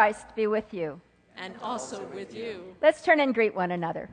Christ be with you. And also with you. Let's turn and greet one another.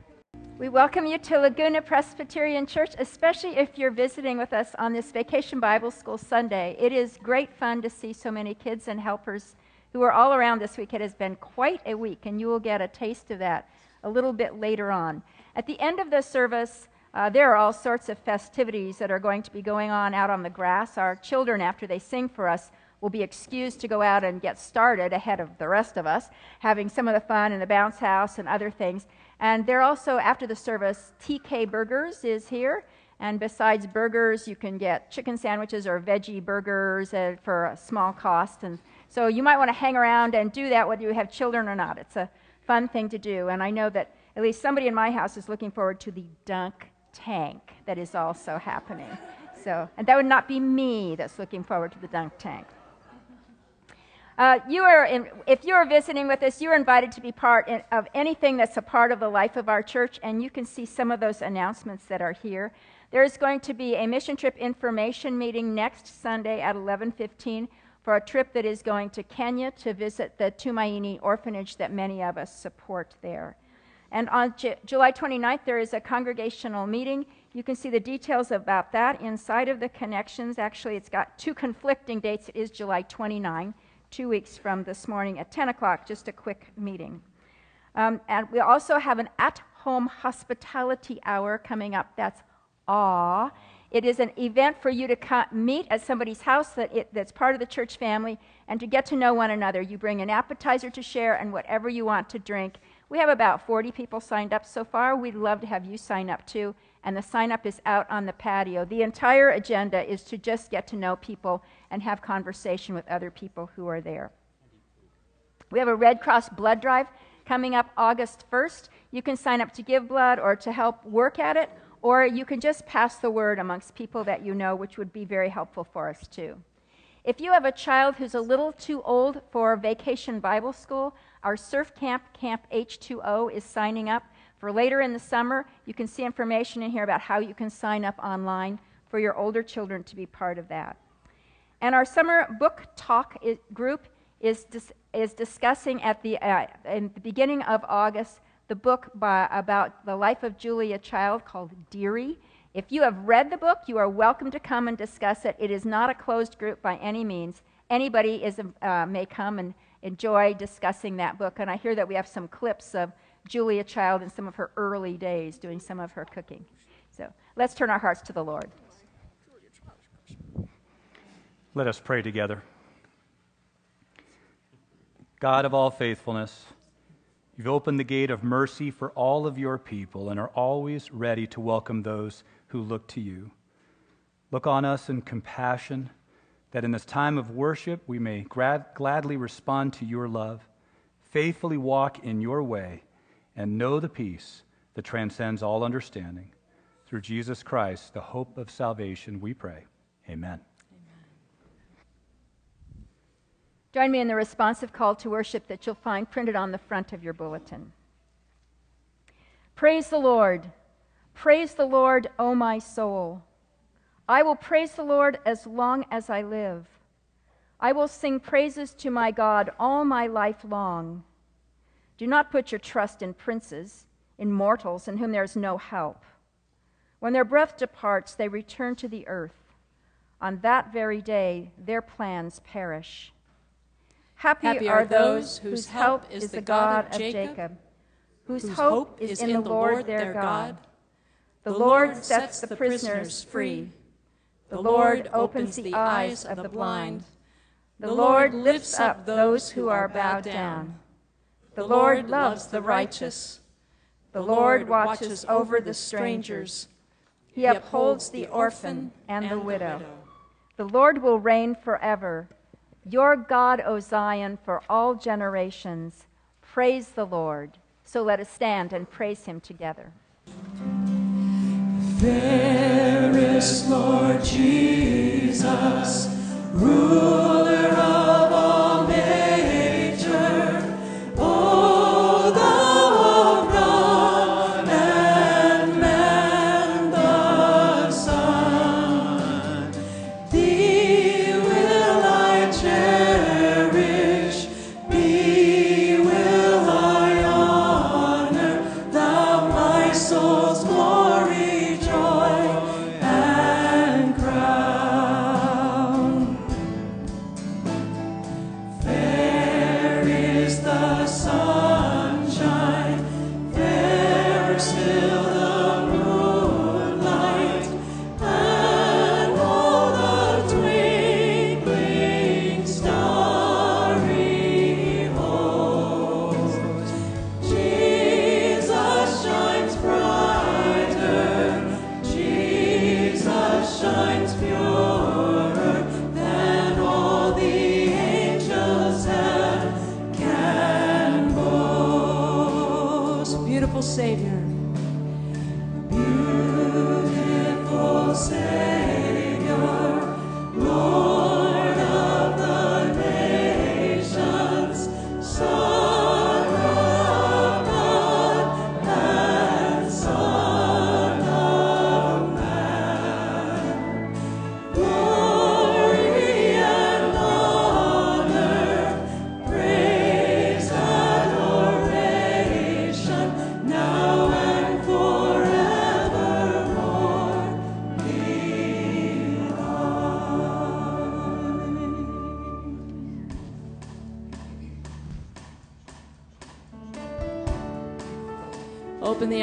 We welcome you to Laguna Presbyterian Church, especially if you're visiting with us on this Vacation Bible School Sunday. It is great fun to see so many kids and helpers who are all around this week. It has been quite a week, and you will get a taste of that a little bit later on. At the end of the service, uh, there are all sorts of festivities that are going to be going on out on the grass. Our children, after they sing for us, will be excused to go out and get started ahead of the rest of us, having some of the fun in the bounce house and other things. And they're also, after the service, TK Burgers is here. And besides burgers, you can get chicken sandwiches or veggie burgers for a small cost. And so you might want to hang around and do that whether you have children or not. It's a fun thing to do. And I know that at least somebody in my house is looking forward to the dunk tank that is also happening. So, and that would not be me that's looking forward to the dunk tank. Uh, you are in, if you are visiting with us, you are invited to be part in, of anything that's a part of the life of our church, and you can see some of those announcements that are here. There is going to be a mission trip information meeting next Sunday at 11:15 for a trip that is going to Kenya to visit the Tumaini orphanage that many of us support there. And on J- July 29th, there is a congregational meeting. You can see the details about that inside of the connections. Actually, it's got two conflicting dates. It is July 29, two weeks from this morning at 10 o'clock, just a quick meeting. Um, and we also have an at home hospitality hour coming up. That's awe. It is an event for you to co- meet at somebody's house that it, that's part of the church family and to get to know one another. You bring an appetizer to share and whatever you want to drink. We have about 40 people signed up so far. We'd love to have you sign up too. And the sign up is out on the patio. The entire agenda is to just get to know people and have conversation with other people who are there. We have a Red Cross blood drive coming up August 1st. You can sign up to give blood or to help work at it, or you can just pass the word amongst people that you know, which would be very helpful for us too. If you have a child who's a little too old for vacation Bible school, our surf camp, Camp H2O, is signing up for later in the summer. You can see information in here about how you can sign up online for your older children to be part of that. And our summer book talk group is, dis- is discussing at the, uh, in the beginning of August the book by, about the life of Julia Child called Dearie. If you have read the book, you are welcome to come and discuss it. It is not a closed group by any means. Anybody is, uh, may come and enjoy discussing that book. And I hear that we have some clips of Julia Child in some of her early days doing some of her cooking. So let's turn our hearts to the Lord. Let us pray together. God of all faithfulness, you've opened the gate of mercy for all of your people and are always ready to welcome those who look to you. Look on us in compassion, that in this time of worship we may grad- gladly respond to your love, faithfully walk in your way, and know the peace that transcends all understanding. Through Jesus Christ, the hope of salvation, we pray. Amen. Join me in the responsive call to worship that you'll find printed on the front of your bulletin. Praise the Lord. Praise the Lord, O my soul. I will praise the Lord as long as I live. I will sing praises to my God all my life long. Do not put your trust in princes, in mortals in whom there is no help. When their breath departs, they return to the earth. On that very day, their plans perish. Happy, Happy are those whose help is the God of of Jacob, Jacob, whose whose hope is in the Lord their God. The Lord sets the prisoners free. The Lord opens the eyes of the blind. The Lord lifts up those who are bowed down. The Lord loves the righteous. The Lord watches over the strangers. He upholds the orphan and the widow. The Lord will reign forever. Your God, O Zion, for all generations. Praise the Lord. So let us stand and praise him together. Fairest Lord Jesus, ruler of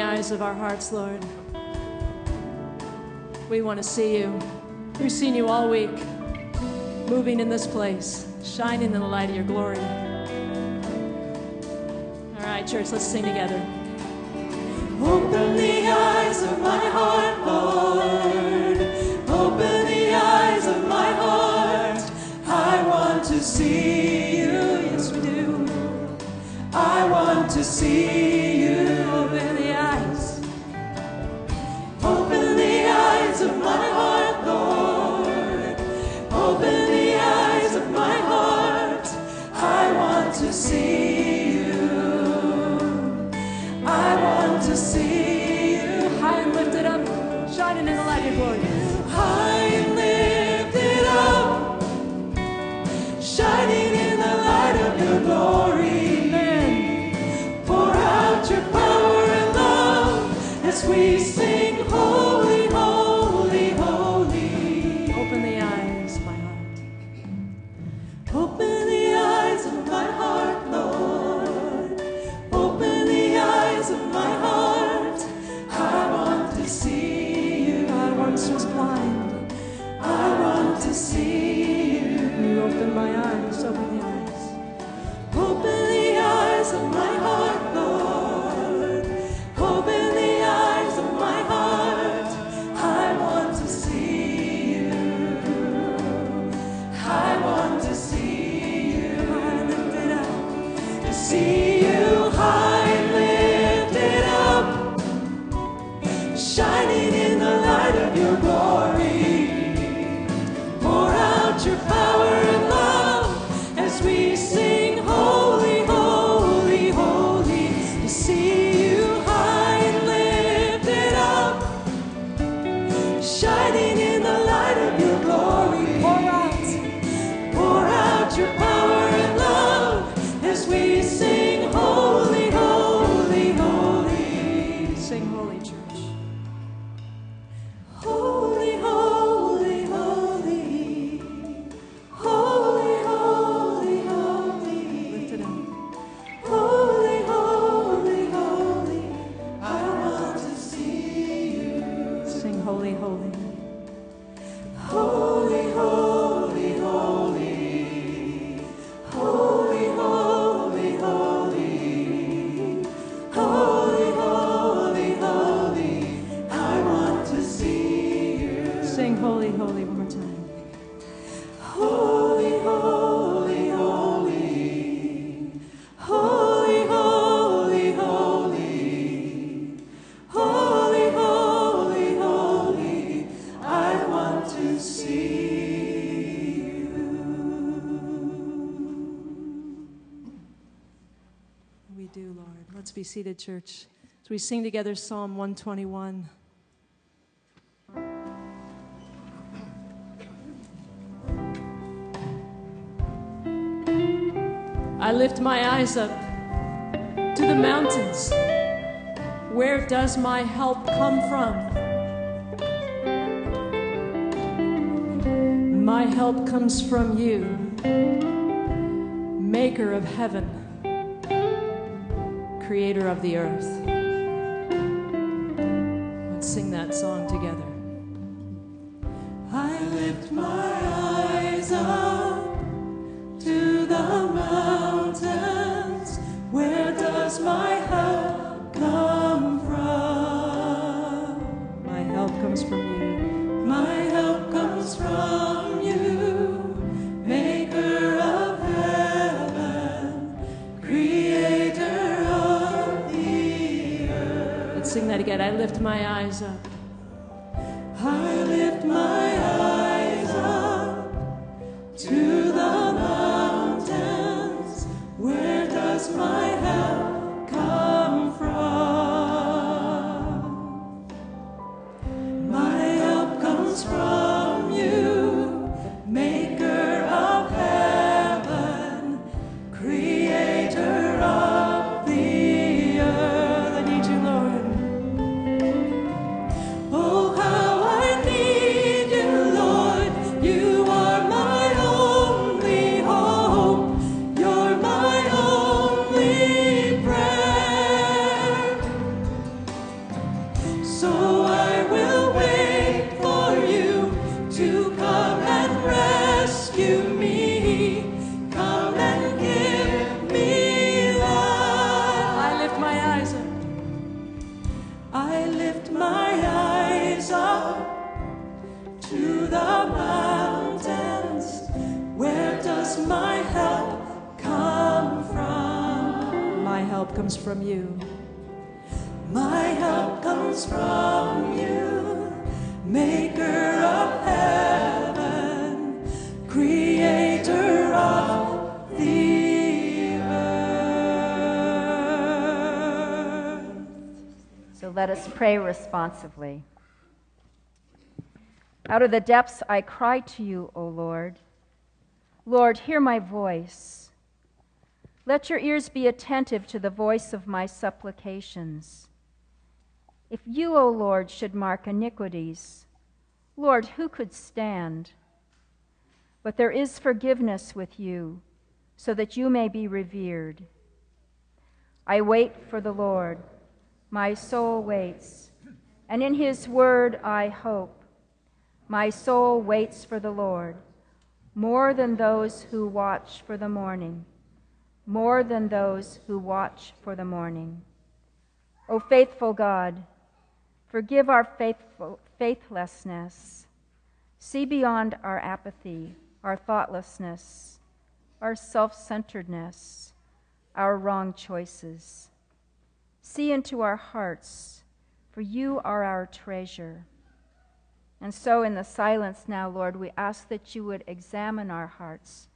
eyes of our hearts, Lord. We want to see you. We've seen you all week, moving in this place, shining in the light of your glory. All right, church, let's sing together. Open the eyes of my heart, Lord. Open the eyes of my heart. I want to see you. Yes, we do. I want to see we say seated, church, as we sing together Psalm 121. I lift my eyes up to the mountains. Where does my help come from? My help comes from you, maker of heaven creator of the earth. Let's sing that song together. I lift my I lift my eyes up. Pray responsively. Out of the depths I cry to you, O Lord. Lord, hear my voice. Let your ears be attentive to the voice of my supplications. If you, O Lord, should mark iniquities, Lord, who could stand? But there is forgiveness with you, so that you may be revered. I wait for the Lord. My soul waits, and in his word I hope. My soul waits for the Lord, more than those who watch for the morning, more than those who watch for the morning. O faithful God, forgive our faithful, faithlessness. See beyond our apathy, our thoughtlessness, our self centeredness, our wrong choices. See into our hearts, for you are our treasure. And so, in the silence now, Lord, we ask that you would examine our hearts.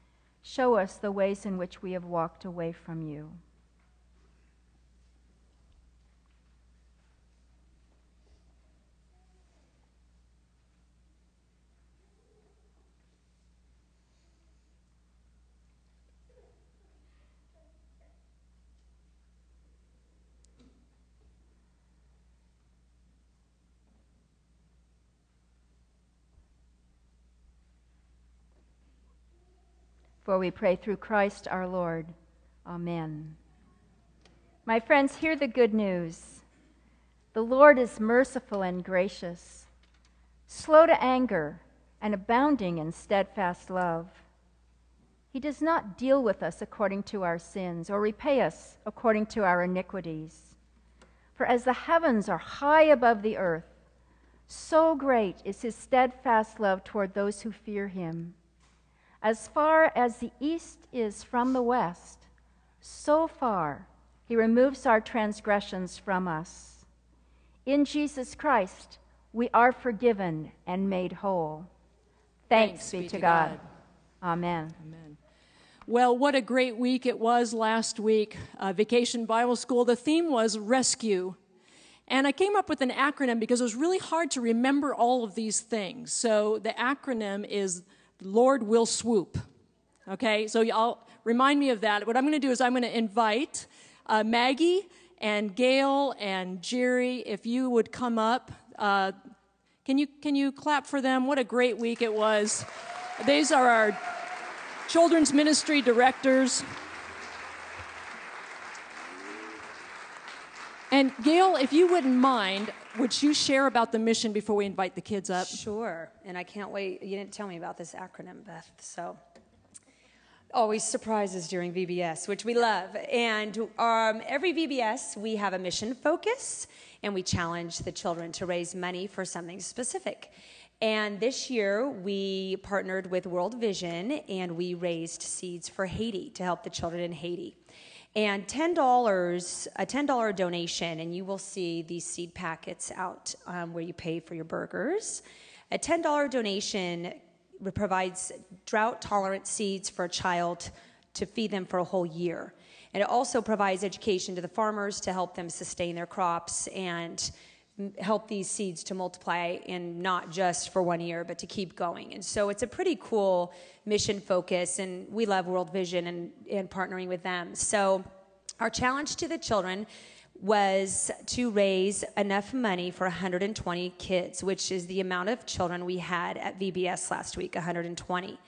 Show us the ways in which we have walked away from you. For we pray through Christ our Lord. Amen. My friends, hear the good news. The Lord is merciful and gracious, slow to anger, and abounding in steadfast love. He does not deal with us according to our sins or repay us according to our iniquities. For as the heavens are high above the earth, so great is his steadfast love toward those who fear him. As far as the east is from the west, so far he removes our transgressions from us. In Jesus Christ, we are forgiven and made whole. Thanks, be, to God. Amen. Amen. Well, what a great week it was last week. Uh, Vacation Bible School. The theme was rescue. And I came up with an acronym because it was really hard to remember all of these things. So the acronym is Lord will swoop. Okay, so y'all remind me of that. What I'm going to do is I'm going to invite uh, Maggie and Gail and Jerry, if you would come up. Uh, can you can you clap for them? What a great week it was. These are our children's ministry directors. And Gail, if you wouldn't mind, would you share about the mission before we invite the kids up? Sure. And I can't wait. You didn't tell me about this acronym, Beth. So always surprises during VBS, which we love. And um, every VBS, we have a mission focus, and we challenge the children to raise money for something specific. And this year, we partnered with World Vision, and we raised seeds for Haiti to help the children in Haiti. And $10, a $10 donation, and you will see these seed packets out um, where you pay for your burgers. A $10 donation provides drought tolerant seeds for a child to feed them for a whole year. And it also provides education to the farmers to help them sustain their crops and help these seeds to multiply and not just for one year but to keep going. And so it's a pretty cool mission focus and we love world vision and, and partnering with them. So our challenge to the children was to raise enough money for 120 kids which is the amount of children we had at vbs last week 120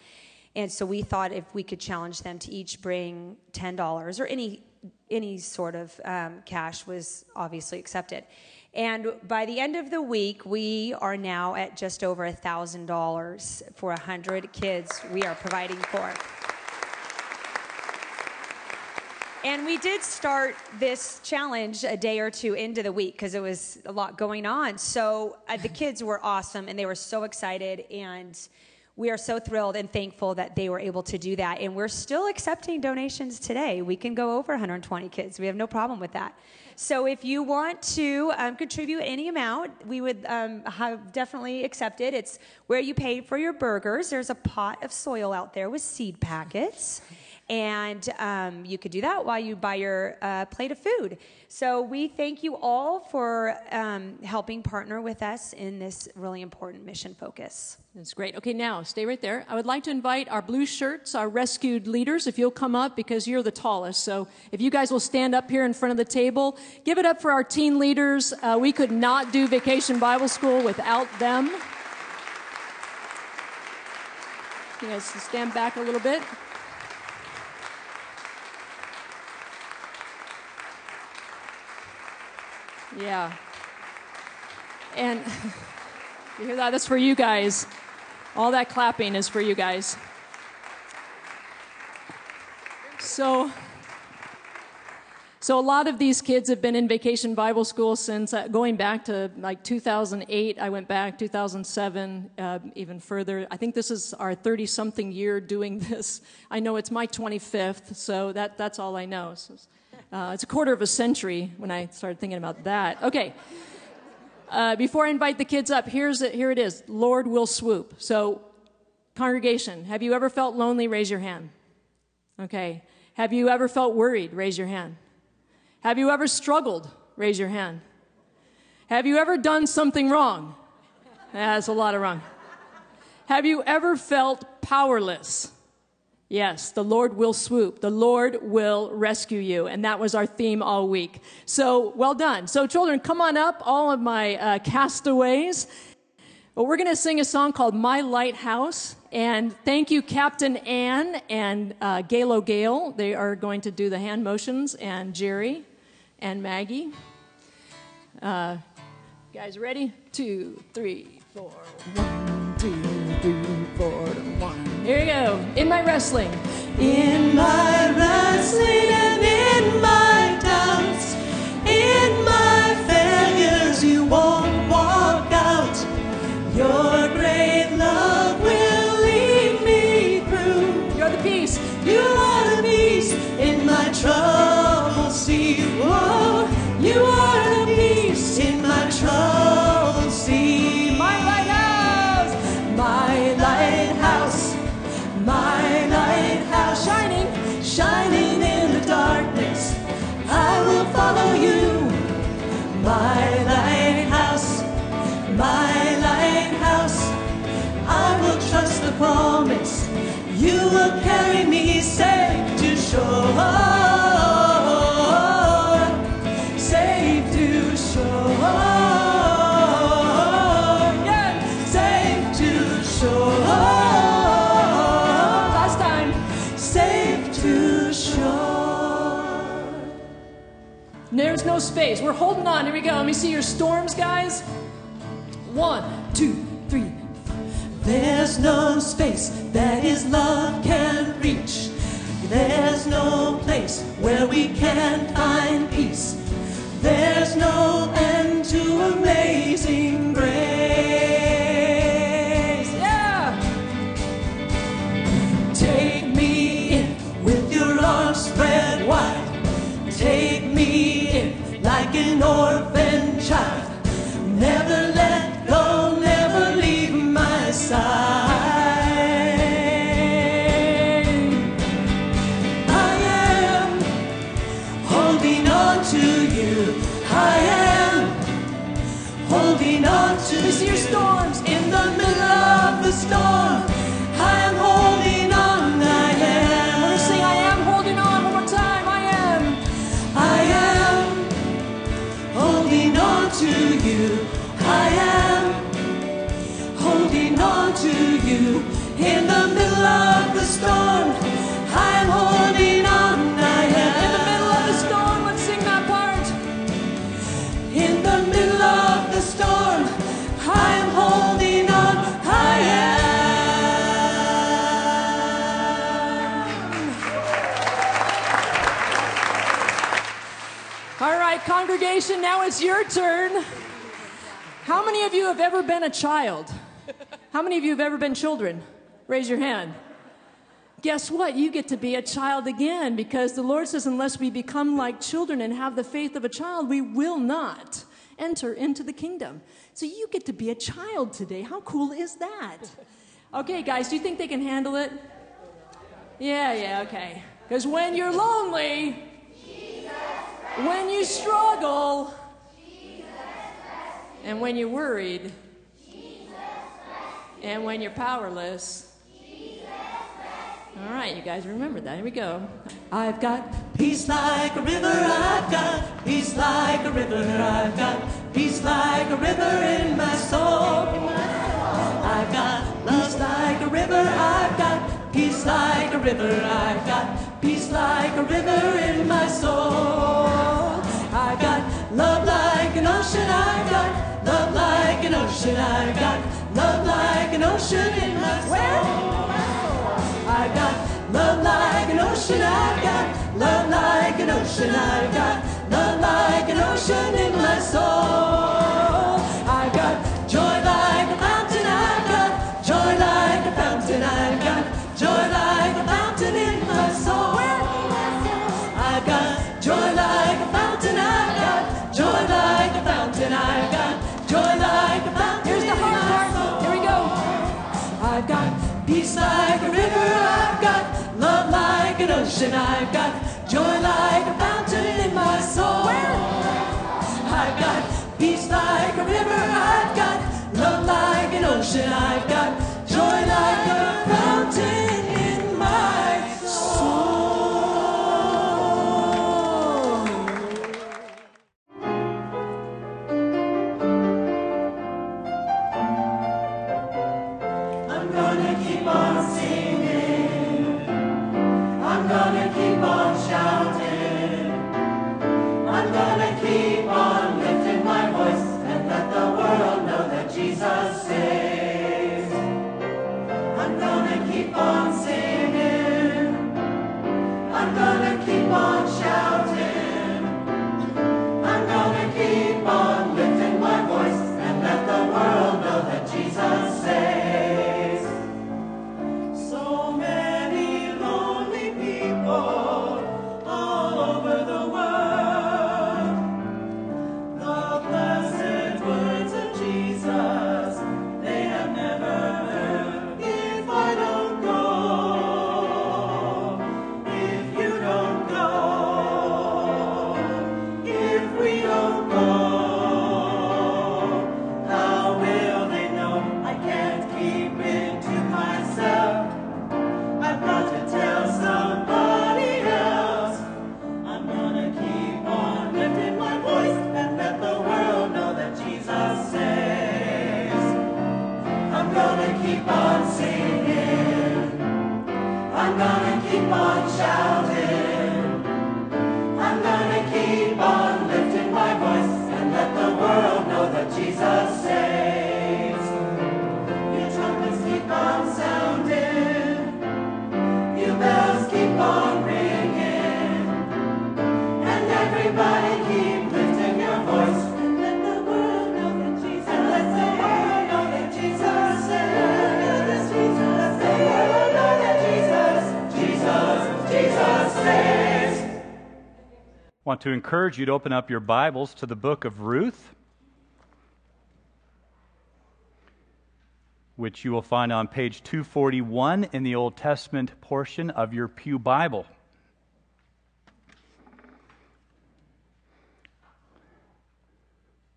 and so we thought if we could challenge them to each bring $10 or any any sort of um, cash was obviously accepted and by the end of the week, we are now at just over $1,000 for 100 kids we are providing for. And we did start this challenge a day or two into the week because it was a lot going on. So uh, the kids were awesome and they were so excited. And we are so thrilled and thankful that they were able to do that. And we're still accepting donations today. We can go over 120 kids. We have no problem with that. So if you want to um, contribute any amount, we would um, have definitely accept it. It's where you pay for your burgers. There's a pot of soil out there with seed packets. And um, you could do that while you buy your uh, plate of food. So we thank you all for um, helping partner with us in this really important mission focus. That's great. Okay, now stay right there. I would like to invite our blue shirts, our rescued leaders, if you'll come up because you're the tallest. So if you guys will stand up here in front of the table, give it up for our teen leaders. Uh, we could not do Vacation Bible School without them. You guys stand back a little bit. Yeah. And you hear that? That's for you guys. All that clapping is for you guys. So, so a lot of these kids have been in vacation Bible school since uh, going back to like 2008. I went back 2007, uh, even further. I think this is our 30-something year doing this. I know it's my 25th, so that that's all I know. So, uh, it's a quarter of a century when I started thinking about that. Okay. Uh, before I invite the kids up, here's it, here it is. Lord will swoop. So, congregation, have you ever felt lonely? Raise your hand. Okay. Have you ever felt worried? Raise your hand. Have you ever struggled? Raise your hand. Have you ever done something wrong? That's a lot of wrong. Have you ever felt powerless? Yes, the Lord will swoop. The Lord will rescue you. And that was our theme all week. So well done. So children, come on up, all of my uh, castaways. Well, we're going to sing a song called My Lighthouse. And thank you, Captain Ann and uh, Galo Gail. They are going to do the hand motions, and Jerry and Maggie. Uh, guys, ready? Two, three, four. One, two, three, four. Here we go. In my wrestling. In my wrestling and in my doubts, in my failures, you won't walk out. Your great love will lead me through. You're the peace. You are the peace in my troubled There's no space. We're holding on. Here we go. Let me see your storms, guys. One, two, three. There's no space that His love can reach. There's no place where we can find peace. There's no end to amazing grace. Yeah. Take me in with your arms spread wide. Take me in like an orphan child. Never see your now it's your turn. How many of you have ever been a child? How many of you have ever been children? Raise your hand. Guess what? You get to be a child again because the Lord says, unless we become like children and have the faith of a child, we will not enter into the kingdom. So you get to be a child today. How cool is that? Okay, guys, do you think they can handle it? Yeah, yeah, okay. Because when you're lonely, when you struggle, and when you're worried, and when you're powerless. All right, you guys remember that. Here we go. I've got Peace like a river, I've got peace like a river, I've got peace like a river in my soul. I've got peace like a river, I've got peace like a river, I've got peace like a river in my soul. I've got love like an ocean, I've got love like an ocean, I've got love like an ocean in my soul. I've got love like an ocean. I've got love like an ocean. I've got ocean. I've got joy like a fountain in my soul. I've got peace like a river. I've got love like an ocean. I've got joy like keep on singing. I'm gonna keep on shouting. I'm gonna keep on lifting my voice and let the world know that Jesus want to encourage you to open up your Bibles to the book of Ruth, which you will find on page 241 in the Old Testament portion of your Pew Bible.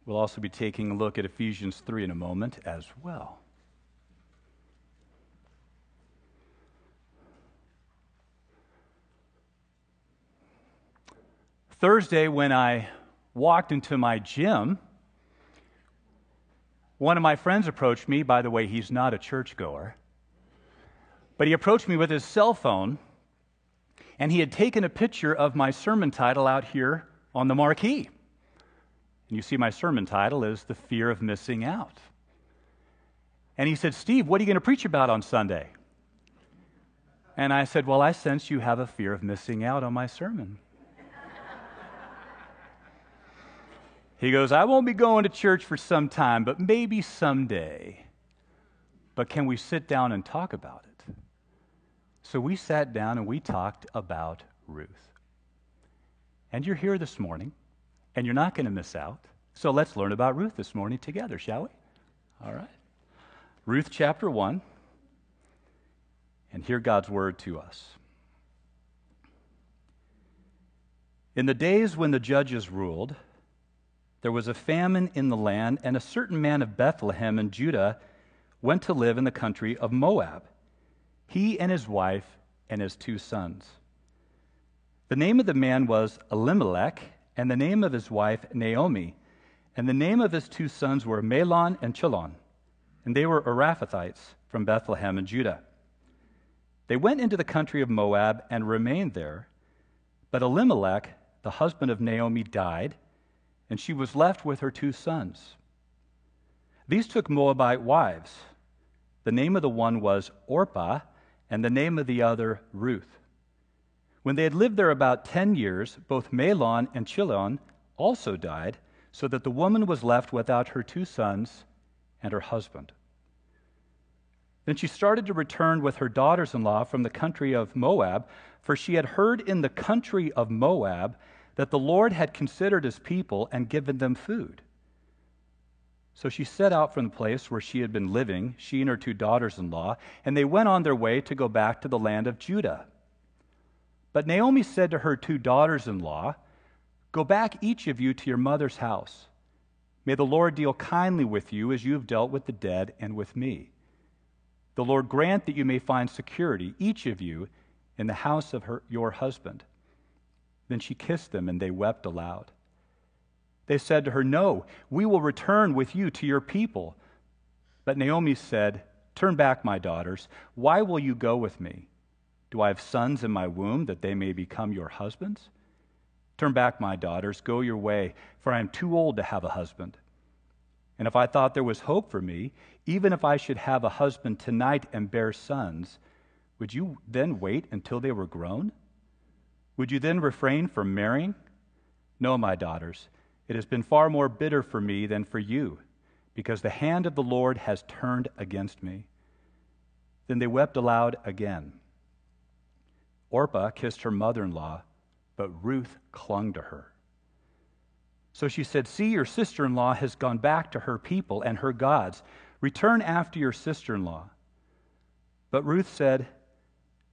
We'll also be taking a look at Ephesians 3 in a moment as well. Thursday, when I walked into my gym, one of my friends approached me. By the way, he's not a churchgoer. But he approached me with his cell phone, and he had taken a picture of my sermon title out here on the marquee. And you see, my sermon title is The Fear of Missing Out. And he said, Steve, what are you going to preach about on Sunday? And I said, Well, I sense you have a fear of missing out on my sermon. He goes, I won't be going to church for some time, but maybe someday. But can we sit down and talk about it? So we sat down and we talked about Ruth. And you're here this morning, and you're not going to miss out. So let's learn about Ruth this morning together, shall we? All right. Ruth chapter 1, and hear God's word to us. In the days when the judges ruled, there was a famine in the land, and a certain man of Bethlehem in Judah went to live in the country of Moab, he and his wife and his two sons. The name of the man was Elimelech, and the name of his wife Naomi, and the name of his two sons were Mahlon and Chilion, and they were Ephrathites from Bethlehem in Judah. They went into the country of Moab and remained there, but Elimelech the husband of Naomi died, and she was left with her two sons. These took Moabite wives. The name of the one was Orpah, and the name of the other Ruth. When they had lived there about ten years, both Mahlon and Chilion also died, so that the woman was left without her two sons and her husband. Then she started to return with her daughters in law from the country of Moab, for she had heard in the country of Moab that the Lord had considered his people and given them food. So she set out from the place where she had been living, she and her two daughters in law, and they went on their way to go back to the land of Judah. But Naomi said to her two daughters in law, Go back, each of you, to your mother's house. May the Lord deal kindly with you as you have dealt with the dead and with me. The Lord grant that you may find security, each of you, in the house of her, your husband. Then she kissed them, and they wept aloud. They said to her, No, we will return with you to your people. But Naomi said, Turn back, my daughters. Why will you go with me? Do I have sons in my womb that they may become your husbands? Turn back, my daughters, go your way, for I am too old to have a husband. And if I thought there was hope for me, even if I should have a husband tonight and bear sons, would you then wait until they were grown? Would you then refrain from marrying? No, my daughters, it has been far more bitter for me than for you, because the hand of the Lord has turned against me. Then they wept aloud again. Orpah kissed her mother in law, but Ruth clung to her. So she said, See, your sister in law has gone back to her people and her gods. Return after your sister in law. But Ruth said,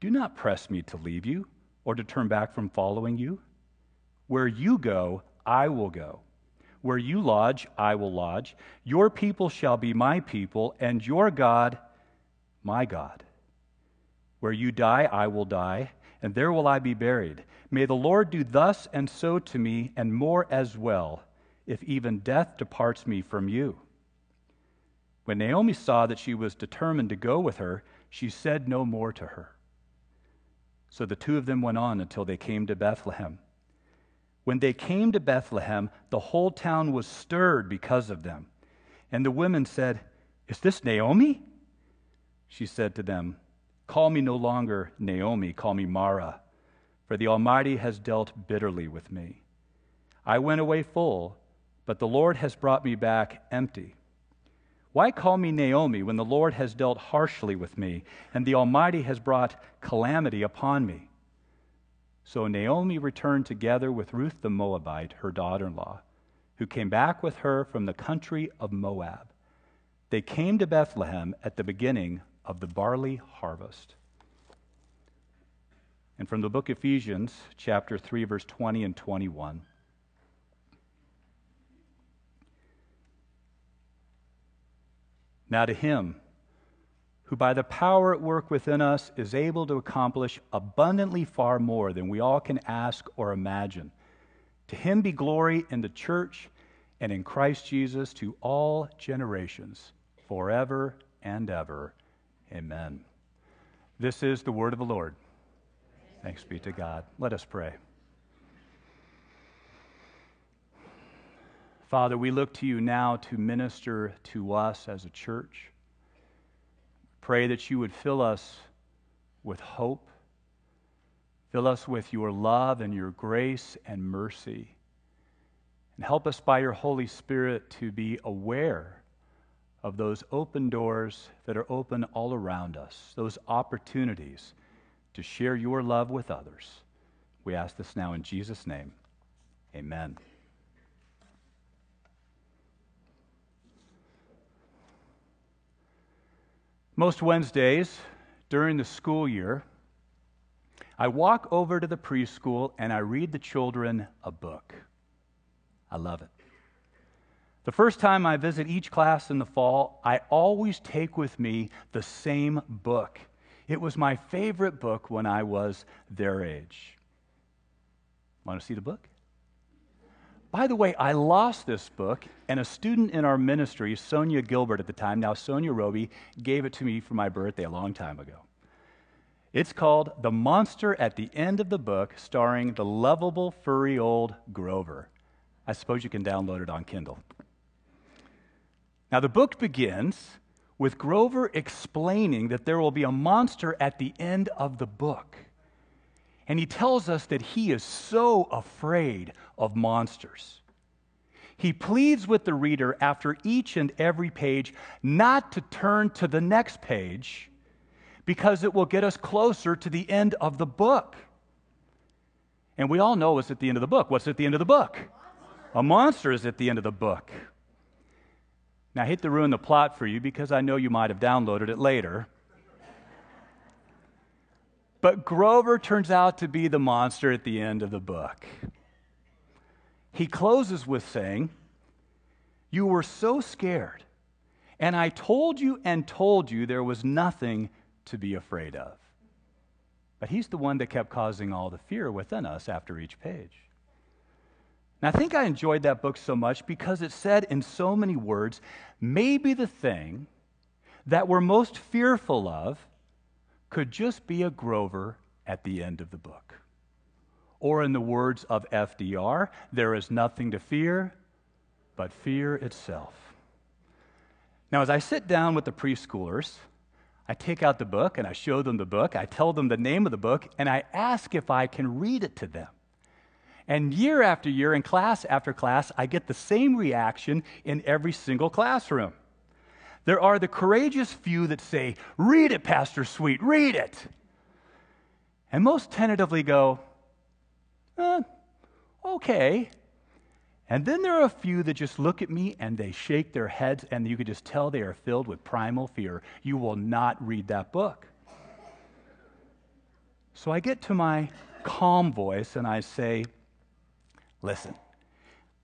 Do not press me to leave you or to turn back from following you. Where you go, I will go. Where you lodge, I will lodge. Your people shall be my people, and your God, my God. Where you die, I will die, and there will I be buried. May the Lord do thus and so to me, and more as well, if even death departs me from you. When Naomi saw that she was determined to go with her, she said no more to her. So the two of them went on until they came to Bethlehem. When they came to Bethlehem, the whole town was stirred because of them. And the women said, Is this Naomi? She said to them, Call me no longer Naomi, call me Mara, for the Almighty has dealt bitterly with me. I went away full, but the Lord has brought me back empty. Why call me Naomi when the Lord has dealt harshly with me and the Almighty has brought calamity upon me? So Naomi returned together with Ruth the Moabite, her daughter in law, who came back with her from the country of Moab. They came to Bethlehem at the beginning of the barley harvest. And from the book of Ephesians, chapter 3, verse 20 and 21. Now, to him who by the power at work within us is able to accomplish abundantly far more than we all can ask or imagine. To him be glory in the church and in Christ Jesus to all generations, forever and ever. Amen. This is the word of the Lord. Thanks be to God. Let us pray. Father, we look to you now to minister to us as a church. Pray that you would fill us with hope, fill us with your love and your grace and mercy, and help us by your Holy Spirit to be aware of those open doors that are open all around us, those opportunities to share your love with others. We ask this now in Jesus' name. Amen. Most Wednesdays during the school year, I walk over to the preschool and I read the children a book. I love it. The first time I visit each class in the fall, I always take with me the same book. It was my favorite book when I was their age. Want to see the book? By the way, I lost this book, and a student in our ministry, Sonia Gilbert at the time, now Sonia Roby, gave it to me for my birthday a long time ago. It's called The Monster at the End of the Book, starring the lovable, furry old Grover. I suppose you can download it on Kindle. Now, the book begins with Grover explaining that there will be a monster at the end of the book. And he tells us that he is so afraid of monsters. He pleads with the reader after each and every page not to turn to the next page because it will get us closer to the end of the book. And we all know what's at the end of the book. What's at the end of the book? A monster is at the end of the book. Now, I hate to ruin the plot for you because I know you might have downloaded it later. But Grover turns out to be the monster at the end of the book. He closes with saying, You were so scared, and I told you and told you there was nothing to be afraid of. But he's the one that kept causing all the fear within us after each page. And I think I enjoyed that book so much because it said in so many words, maybe the thing that we're most fearful of could just be a Grover at the end of the book. Or, in the words of FDR, there is nothing to fear but fear itself. Now, as I sit down with the preschoolers, I take out the book and I show them the book. I tell them the name of the book and I ask if I can read it to them. And year after year, in class after class, I get the same reaction in every single classroom. There are the courageous few that say, Read it, Pastor Sweet, read it. And most tentatively go, eh, Okay. And then there are a few that just look at me and they shake their heads, and you can just tell they are filled with primal fear. You will not read that book. So I get to my calm voice and I say, Listen,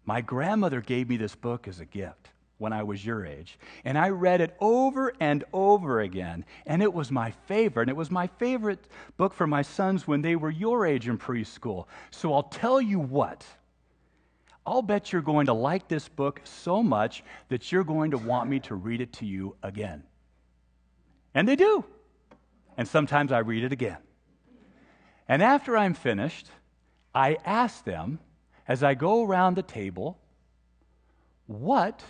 my grandmother gave me this book as a gift when I was your age, and I read it over and over again, and it was my favorite. And it was my favorite book for my sons when they were your age in preschool. So I'll tell you what. I'll bet you're going to like this book so much that you're going to want me to read it to you again. And they do. And sometimes I read it again. And after I'm finished, I ask them, as I go around the table, what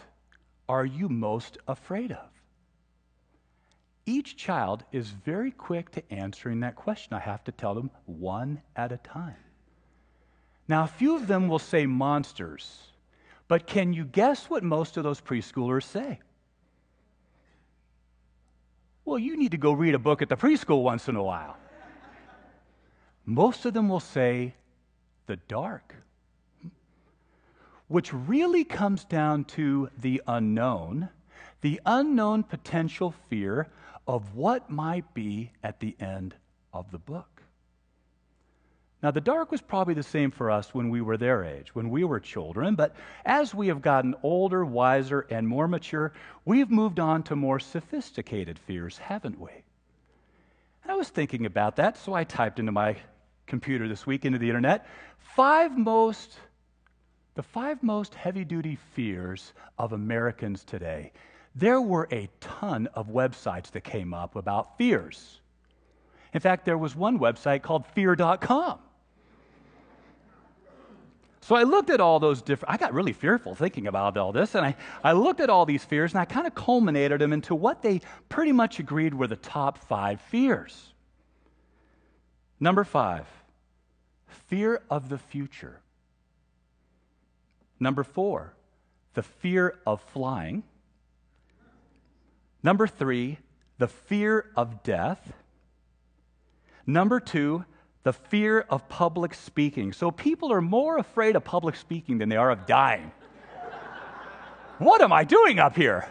are you most afraid of? Each child is very quick to answering that question. I have to tell them one at a time. Now, a few of them will say monsters, but can you guess what most of those preschoolers say? Well, you need to go read a book at the preschool once in a while. Most of them will say the dark, which really comes down to the unknown, the unknown potential fear of what might be at the end of the book. Now, the dark was probably the same for us when we were their age, when we were children, but as we have gotten older, wiser, and more mature, we've moved on to more sophisticated fears, haven't we? And I was thinking about that, so I typed into my computer this week, into the internet, five most, the five most heavy duty fears of Americans today. There were a ton of websites that came up about fears. In fact, there was one website called fear.com. So I looked at all those different, I got really fearful thinking about all this, and I, I looked at all these fears and I kind of culminated them into what they pretty much agreed were the top five fears. Number five, fear of the future. Number four, the fear of flying. Number three, the fear of death. Number two, the fear of public speaking. So people are more afraid of public speaking than they are of dying. what am I doing up here?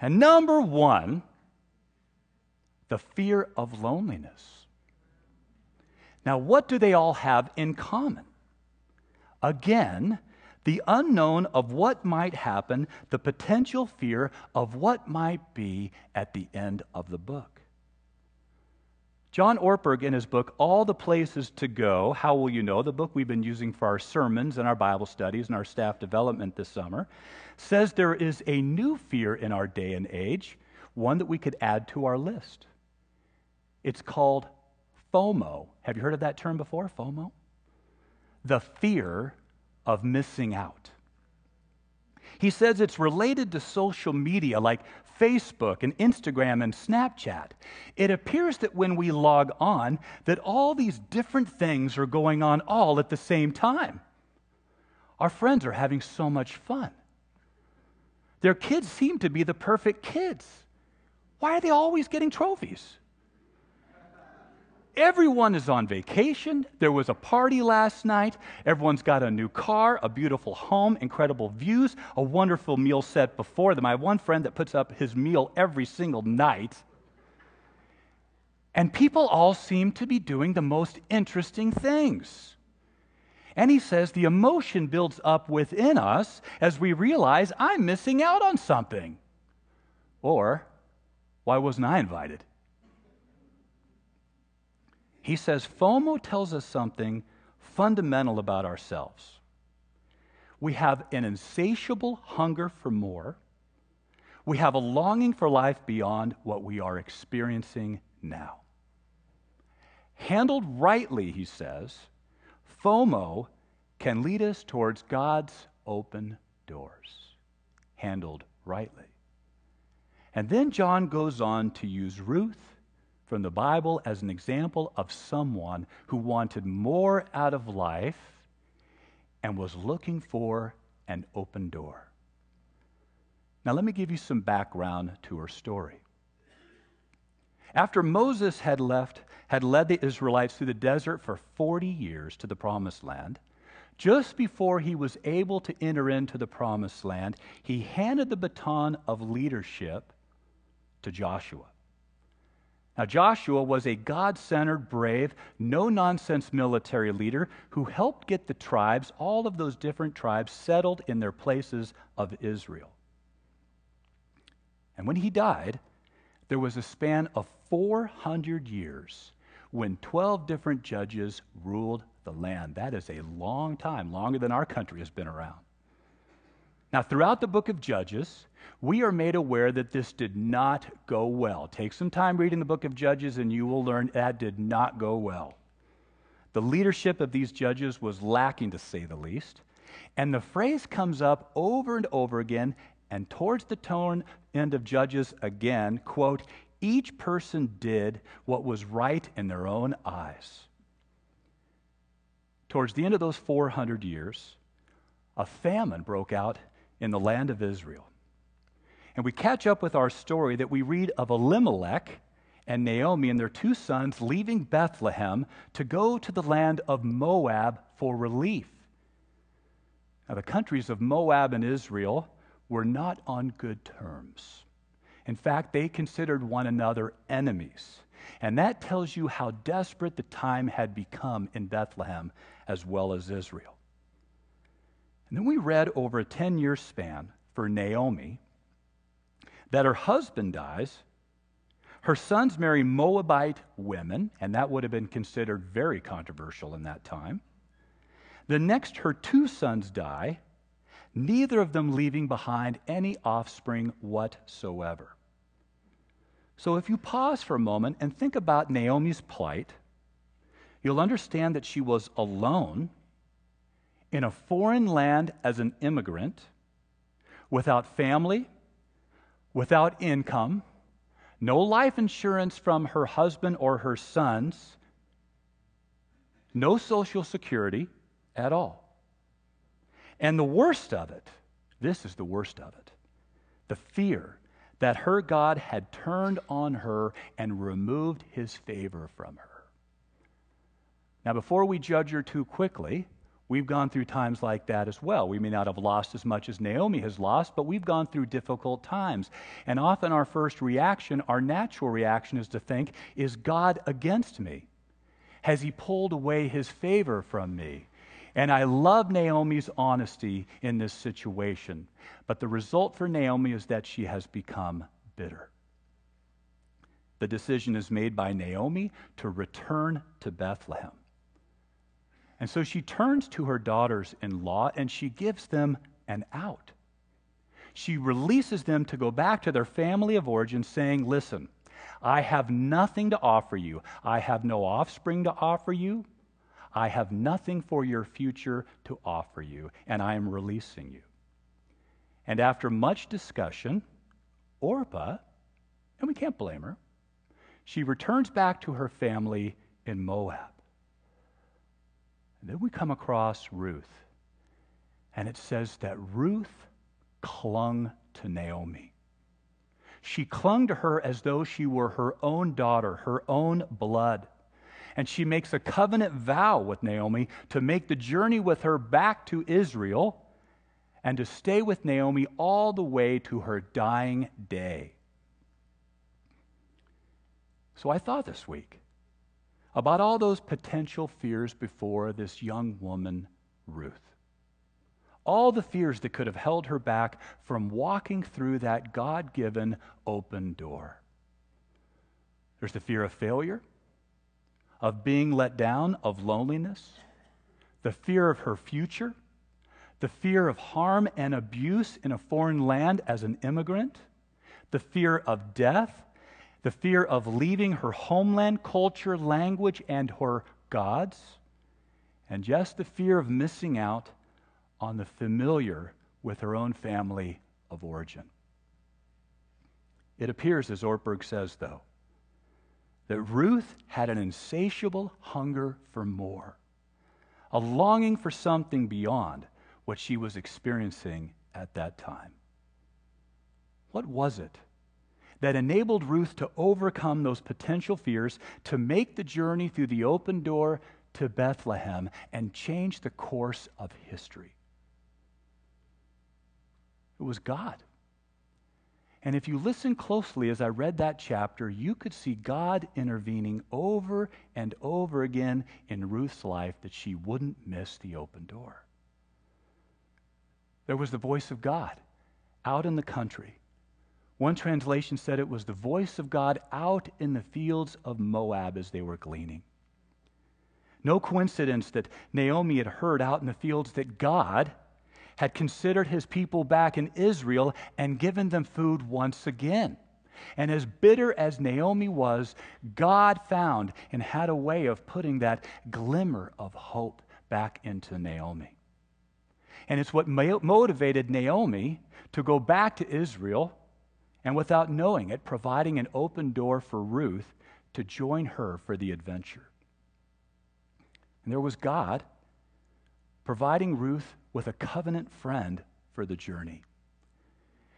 And number one, the fear of loneliness. Now, what do they all have in common? Again, the unknown of what might happen, the potential fear of what might be at the end of the book. John Ortberg, in his book, All the Places to Go How Will You Know, the book we've been using for our sermons and our Bible studies and our staff development this summer, says there is a new fear in our day and age, one that we could add to our list. It's called FOMO. Have you heard of that term before? FOMO? The fear of missing out. He says it's related to social media like Facebook and Instagram and Snapchat. It appears that when we log on that all these different things are going on all at the same time. Our friends are having so much fun. Their kids seem to be the perfect kids. Why are they always getting trophies? Everyone is on vacation. There was a party last night. Everyone's got a new car, a beautiful home, incredible views, a wonderful meal set before them. I have one friend that puts up his meal every single night. And people all seem to be doing the most interesting things. And he says the emotion builds up within us as we realize I'm missing out on something. Or, why wasn't I invited? He says FOMO tells us something fundamental about ourselves. We have an insatiable hunger for more. We have a longing for life beyond what we are experiencing now. Handled rightly, he says, FOMO can lead us towards God's open doors. Handled rightly. And then John goes on to use Ruth from the Bible as an example of someone who wanted more out of life and was looking for an open door. Now, let me give you some background to her story. After Moses had left, had led the Israelites through the desert for 40 years to the promised land, just before he was able to enter into the promised land, he handed the baton of leadership to Joshua. Now, Joshua was a God centered, brave, no nonsense military leader who helped get the tribes, all of those different tribes, settled in their places of Israel. And when he died, there was a span of 400 years when 12 different judges ruled the land. That is a long time, longer than our country has been around. Now, throughout the book of Judges, we are made aware that this did not go well. Take some time reading the book of Judges, and you will learn that did not go well. The leadership of these judges was lacking, to say the least. And the phrase comes up over and over again, and towards the tone end of Judges again, quote, each person did what was right in their own eyes. Towards the end of those 400 years, a famine broke out in the land of Israel. And we catch up with our story that we read of Elimelech and Naomi and their two sons leaving Bethlehem to go to the land of Moab for relief. Now, the countries of Moab and Israel were not on good terms. In fact, they considered one another enemies. And that tells you how desperate the time had become in Bethlehem as well as Israel. And then we read over a 10 year span for Naomi that her husband dies, her sons marry Moabite women, and that would have been considered very controversial in that time. The next, her two sons die, neither of them leaving behind any offspring whatsoever. So, if you pause for a moment and think about Naomi's plight, you'll understand that she was alone in a foreign land as an immigrant, without family, without income, no life insurance from her husband or her sons, no social security at all. And the worst of it, this is the worst of it, the fear that her God had turned on her and removed his favor from her. Now, before we judge her too quickly, we've gone through times like that as well. We may not have lost as much as Naomi has lost, but we've gone through difficult times. And often our first reaction, our natural reaction, is to think, is God against me? Has he pulled away his favor from me? And I love Naomi's honesty in this situation. But the result for Naomi is that she has become bitter. The decision is made by Naomi to return to Bethlehem. And so she turns to her daughters in law and she gives them an out. She releases them to go back to their family of origin, saying, Listen, I have nothing to offer you. I have no offspring to offer you. I have nothing for your future to offer you, and I am releasing you. And after much discussion, Orpah, and we can't blame her, she returns back to her family in Moab. And then we come across Ruth, and it says that Ruth clung to Naomi. She clung to her as though she were her own daughter, her own blood and she makes a covenant vow with Naomi to make the journey with her back to Israel and to stay with Naomi all the way to her dying day. So I thought this week about all those potential fears before this young woman, Ruth. All the fears that could have held her back from walking through that God given open door. There's the fear of failure of being let down, of loneliness, the fear of her future, the fear of harm and abuse in a foreign land as an immigrant, the fear of death, the fear of leaving her homeland, culture, language, and her gods, and just the fear of missing out on the familiar with her own family of origin. It appears, as Ortberg says, though, that Ruth had an insatiable hunger for more, a longing for something beyond what she was experiencing at that time. What was it that enabled Ruth to overcome those potential fears, to make the journey through the open door to Bethlehem and change the course of history? It was God. And if you listen closely as I read that chapter, you could see God intervening over and over again in Ruth's life that she wouldn't miss the open door. There was the voice of God out in the country. One translation said it was the voice of God out in the fields of Moab as they were gleaning. No coincidence that Naomi had heard out in the fields that God had considered his people back in Israel and given them food once again. And as bitter as Naomi was, God found and had a way of putting that glimmer of hope back into Naomi. And it's what motivated Naomi to go back to Israel and without knowing it, providing an open door for Ruth to join her for the adventure. And there was God providing Ruth with a covenant friend for the journey.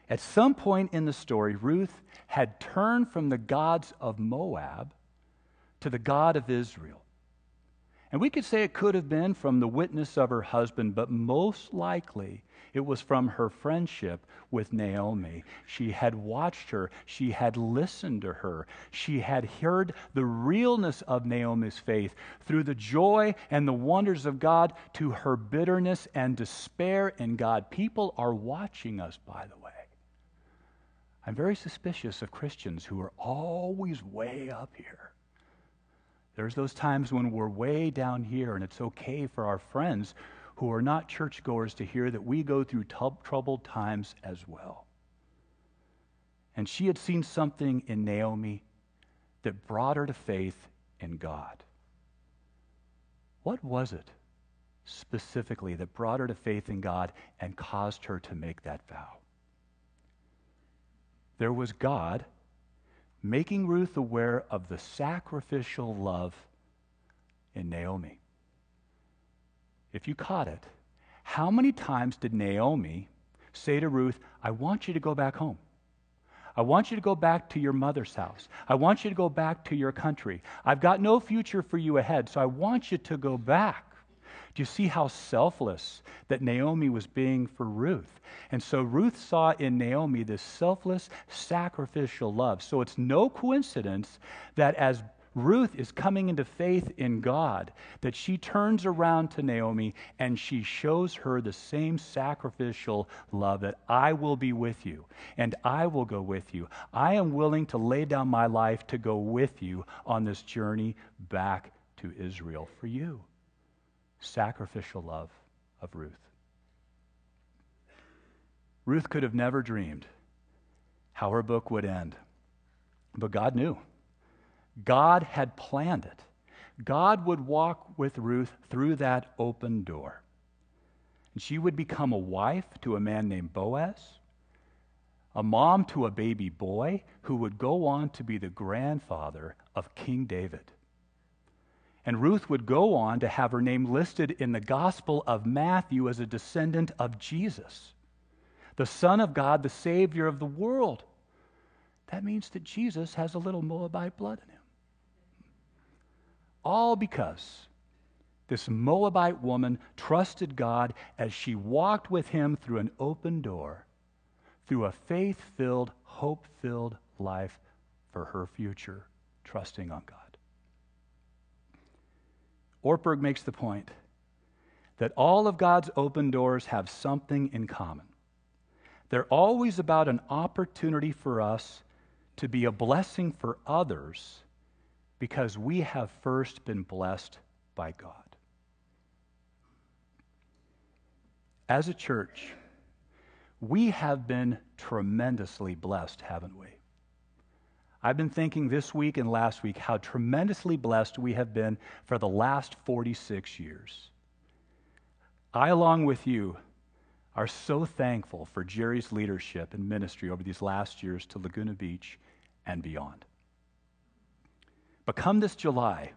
At some point in the story, Ruth had turned from the gods of Moab to the God of Israel. And we could say it could have been from the witness of her husband, but most likely it was from her friendship with Naomi. She had watched her, she had listened to her, she had heard the realness of Naomi's faith through the joy and the wonders of God to her bitterness and despair in God. People are watching us, by the way. I'm very suspicious of Christians who are always way up here. There's those times when we're way down here, and it's okay for our friends who are not churchgoers to hear that we go through t- troubled times as well. And she had seen something in Naomi that brought her to faith in God. What was it specifically that brought her to faith in God and caused her to make that vow? There was God making Ruth aware of the sacrificial love in Naomi if you caught it, how many times did Naomi say to Ruth, I want you to go back home? I want you to go back to your mother's house. I want you to go back to your country. I've got no future for you ahead, so I want you to go back. Do you see how selfless that Naomi was being for Ruth? And so Ruth saw in Naomi this selfless, sacrificial love. So it's no coincidence that as Ruth is coming into faith in God, that she turns around to Naomi and she shows her the same sacrificial love that I will be with you and I will go with you. I am willing to lay down my life to go with you on this journey back to Israel for you. Sacrificial love of Ruth. Ruth could have never dreamed how her book would end, but God knew. God had planned it. God would walk with Ruth through that open door. And she would become a wife to a man named Boaz, a mom to a baby boy who would go on to be the grandfather of King David. And Ruth would go on to have her name listed in the Gospel of Matthew as a descendant of Jesus, the Son of God, the Savior of the world. That means that Jesus has a little Moabite blood in him. All because this Moabite woman trusted God as she walked with him through an open door, through a faith filled, hope filled life for her future, trusting on God. Ortberg makes the point that all of God's open doors have something in common. They're always about an opportunity for us to be a blessing for others because we have first been blessed by God. As a church, we have been tremendously blessed, haven't we? I've been thinking this week and last week how tremendously blessed we have been for the last 46 years. I, along with you, are so thankful for Jerry's leadership and ministry over these last years to Laguna Beach and beyond. But come this July,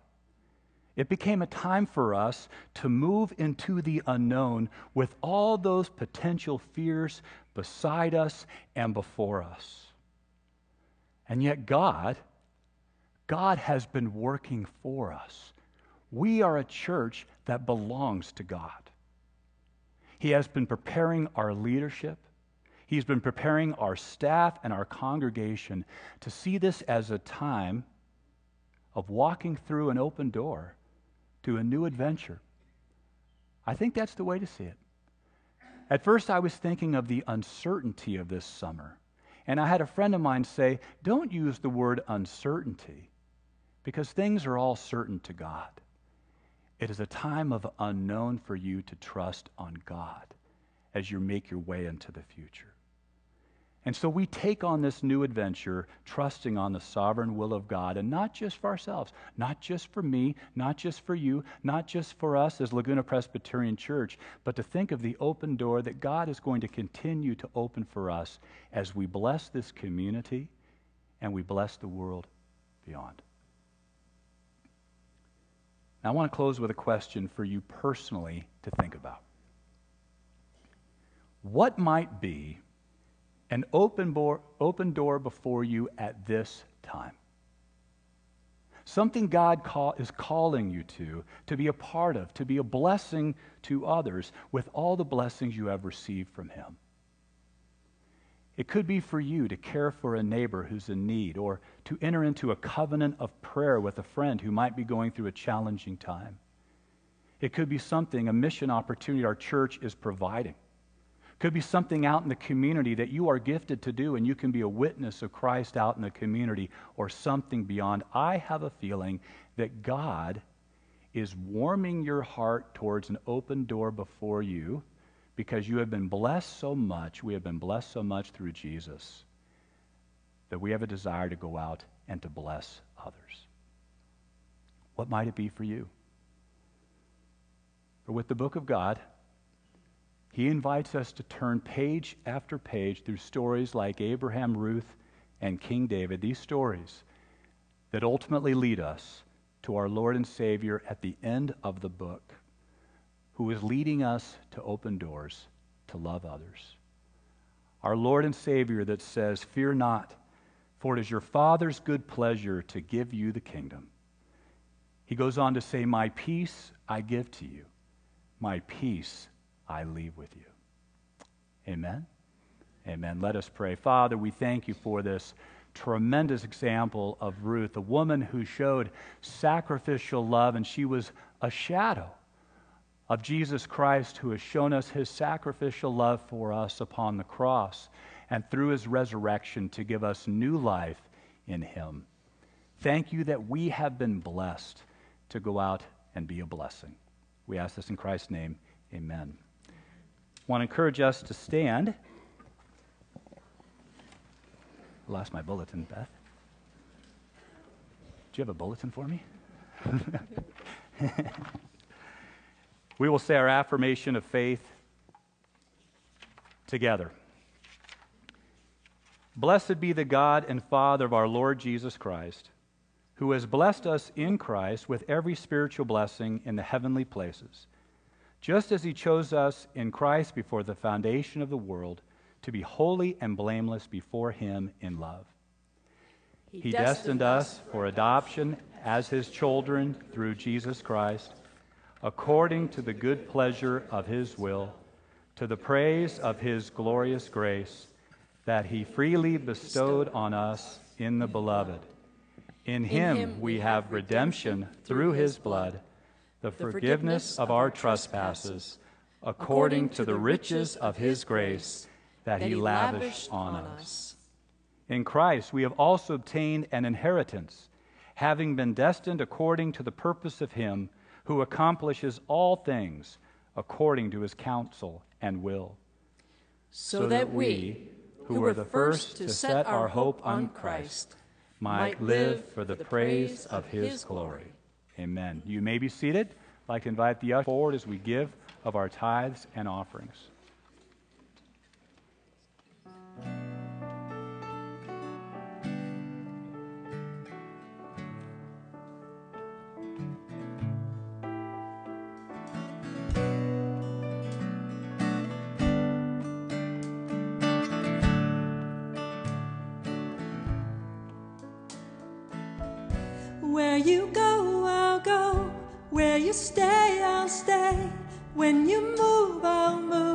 it became a time for us to move into the unknown with all those potential fears beside us and before us. And yet, God, God has been working for us. We are a church that belongs to God. He has been preparing our leadership. He's been preparing our staff and our congregation to see this as a time of walking through an open door to a new adventure. I think that's the way to see it. At first, I was thinking of the uncertainty of this summer. And I had a friend of mine say, don't use the word uncertainty because things are all certain to God. It is a time of unknown for you to trust on God as you make your way into the future. And so we take on this new adventure, trusting on the sovereign will of God, and not just for ourselves, not just for me, not just for you, not just for us as Laguna Presbyterian Church, but to think of the open door that God is going to continue to open for us as we bless this community and we bless the world beyond. Now, I want to close with a question for you personally to think about. What might be an open, door, open door before you at this time. Something God call, is calling you to, to be a part of, to be a blessing to others with all the blessings you have received from Him. It could be for you to care for a neighbor who's in need, or to enter into a covenant of prayer with a friend who might be going through a challenging time. It could be something, a mission opportunity our church is providing. Could be something out in the community that you are gifted to do, and you can be a witness of Christ out in the community, or something beyond. I have a feeling that God is warming your heart towards an open door before you because you have been blessed so much. We have been blessed so much through Jesus that we have a desire to go out and to bless others. What might it be for you? For with the book of God, he invites us to turn page after page through stories like Abraham, Ruth, and King David, these stories that ultimately lead us to our Lord and Savior at the end of the book, who is leading us to open doors to love others. Our Lord and Savior that says, Fear not, For it is your Father's good pleasure to give you the kingdom. He goes on to say, My peace I give to you, my peace I leave with you. Amen. Amen. Let us pray. Father, we thank you for this tremendous example of Ruth, a woman who showed sacrificial love, and she was a shadow of Jesus Christ, who has shown us his sacrificial love for us upon the cross and through his resurrection to give us new life in him. Thank you that we have been blessed to go out and be a blessing. We ask this in Christ's name. Amen. Want to encourage us to stand. Lost my bulletin, Beth. Do you have a bulletin for me? we will say our affirmation of faith together. Blessed be the God and Father of our Lord Jesus Christ, who has blessed us in Christ with every spiritual blessing in the heavenly places, just as he chose us in Christ before the foundation of the world to be holy and blameless before him in love. He, he destined us for adoption as his children through Jesus Christ, according to the good pleasure of his will, to the praise of his glorious grace that he freely bestowed on us in the beloved. In him we have redemption through his blood, the forgiveness of our trespasses, according to the riches of his grace that he lavished on us. In Christ we have also obtained an inheritance, having been destined according to the purpose of him who accomplishes all things according to his counsel and will. So, that we who were the first to set our hope on Christ, might live for the praise of his glory. Amen. You may be seated. I'd like to invite the usher forward as we give of our tithes and offerings. you stay, I'll stay. When you move, I'll move.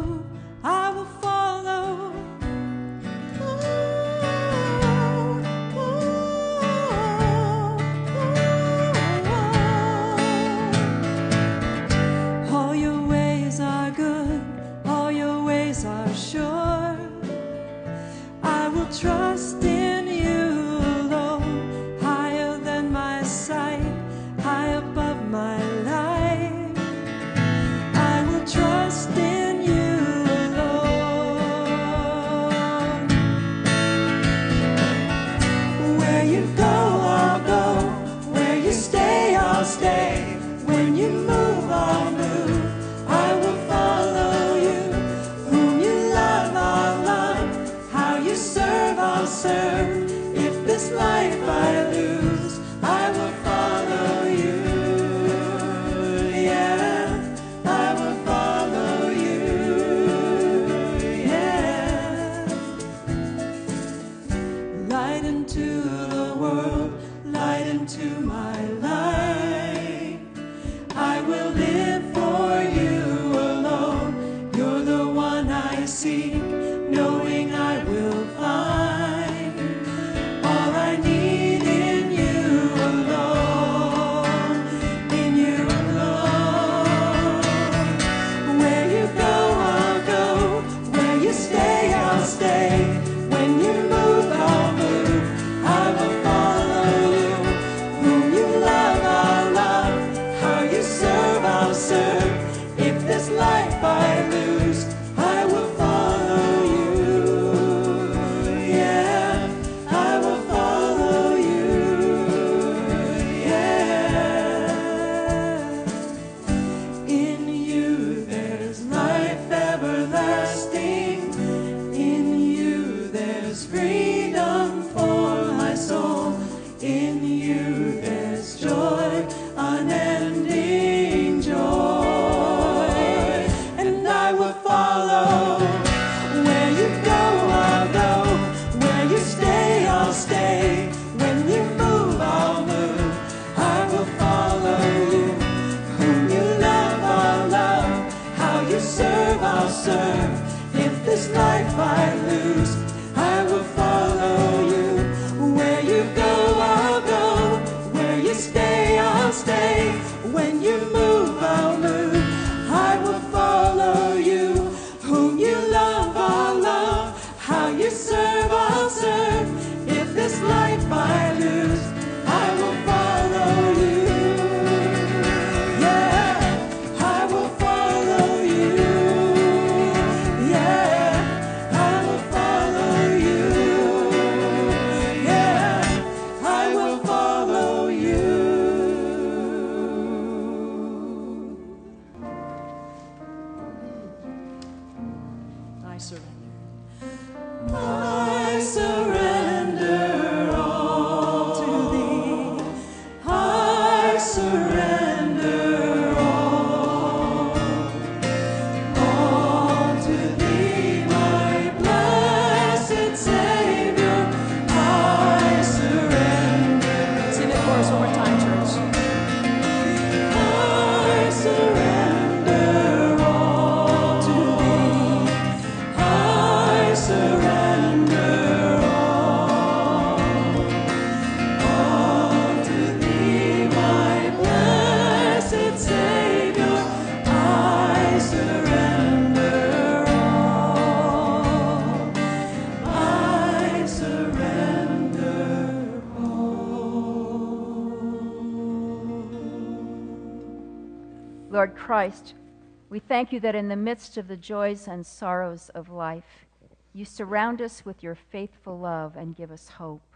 Thank you that in the midst of the joys and sorrows of life, you surround us with your faithful love and give us hope.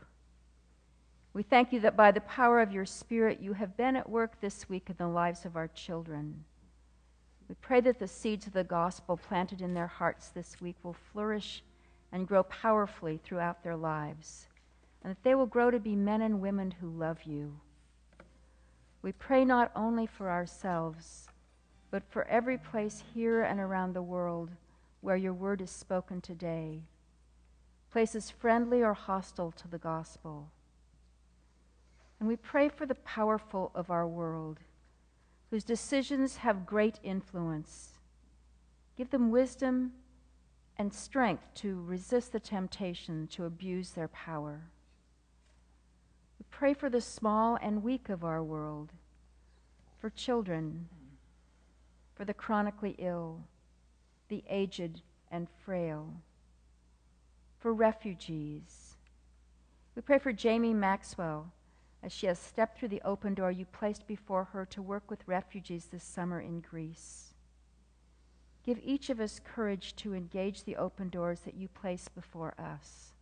We thank you that by the power of your Spirit, you have been at work this week in the lives of our children. We pray that the seeds of the gospel planted in their hearts this week will flourish and grow powerfully throughout their lives, and that they will grow to be men and women who love you. We pray not only for ourselves, but for every place here and around the world where your word is spoken today, places friendly or hostile to the gospel. And we pray for the powerful of our world, whose decisions have great influence. Give them wisdom and strength to resist the temptation to abuse their power. We pray for the small and weak of our world, for children, for the chronically ill, the aged and frail, for refugees. We pray for Jamie Maxwell as she has stepped through the open door you placed before her to work with refugees this summer in Greece. Give each of us courage to engage the open doors that you place before us.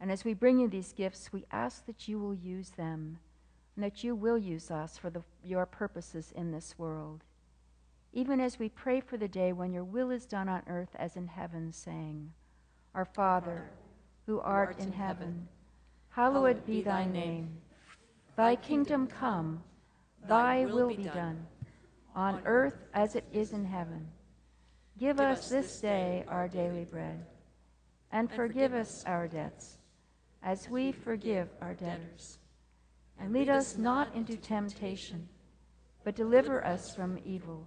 And as we bring you these gifts, we ask that you will use them and that you will use us for the, your purposes in this world. Even as we pray for the day when your will is done on earth as in heaven, saying, Our Father, who art in heaven, hallowed be thy name. Thy kingdom come, thy will be done, on earth as it is in heaven. Give us this day our daily bread, and forgive us our debts, as we forgive our debtors. And lead us not into temptation, but deliver us from evil.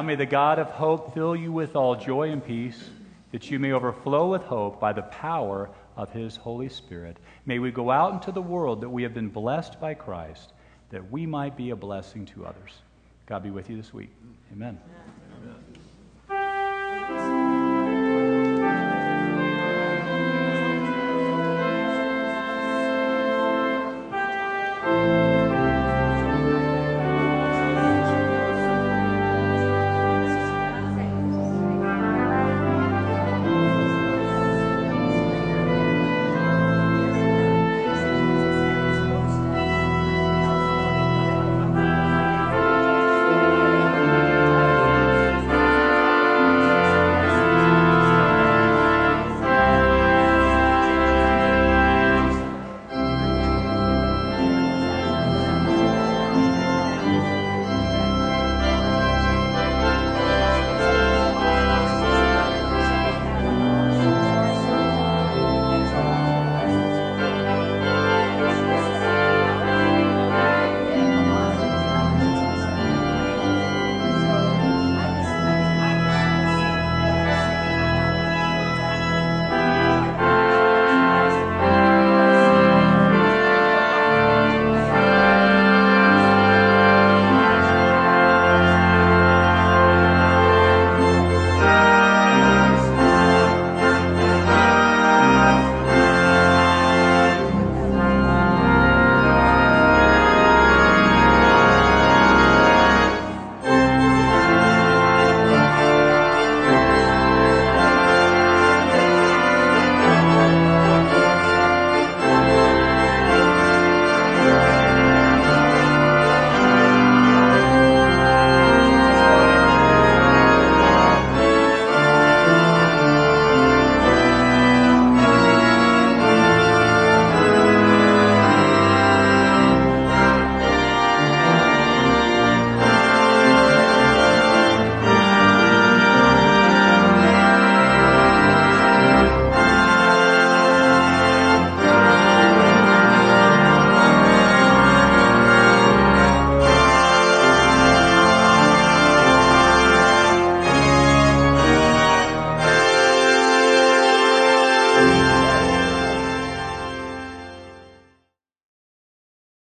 Now may the God of hope fill you with all joy and peace, that you may overflow with hope by the power of his Holy Spirit. May we go out into the world that we have been blessed by Christ, that we might be a blessing to others. God be with you this week. Amen. Amen.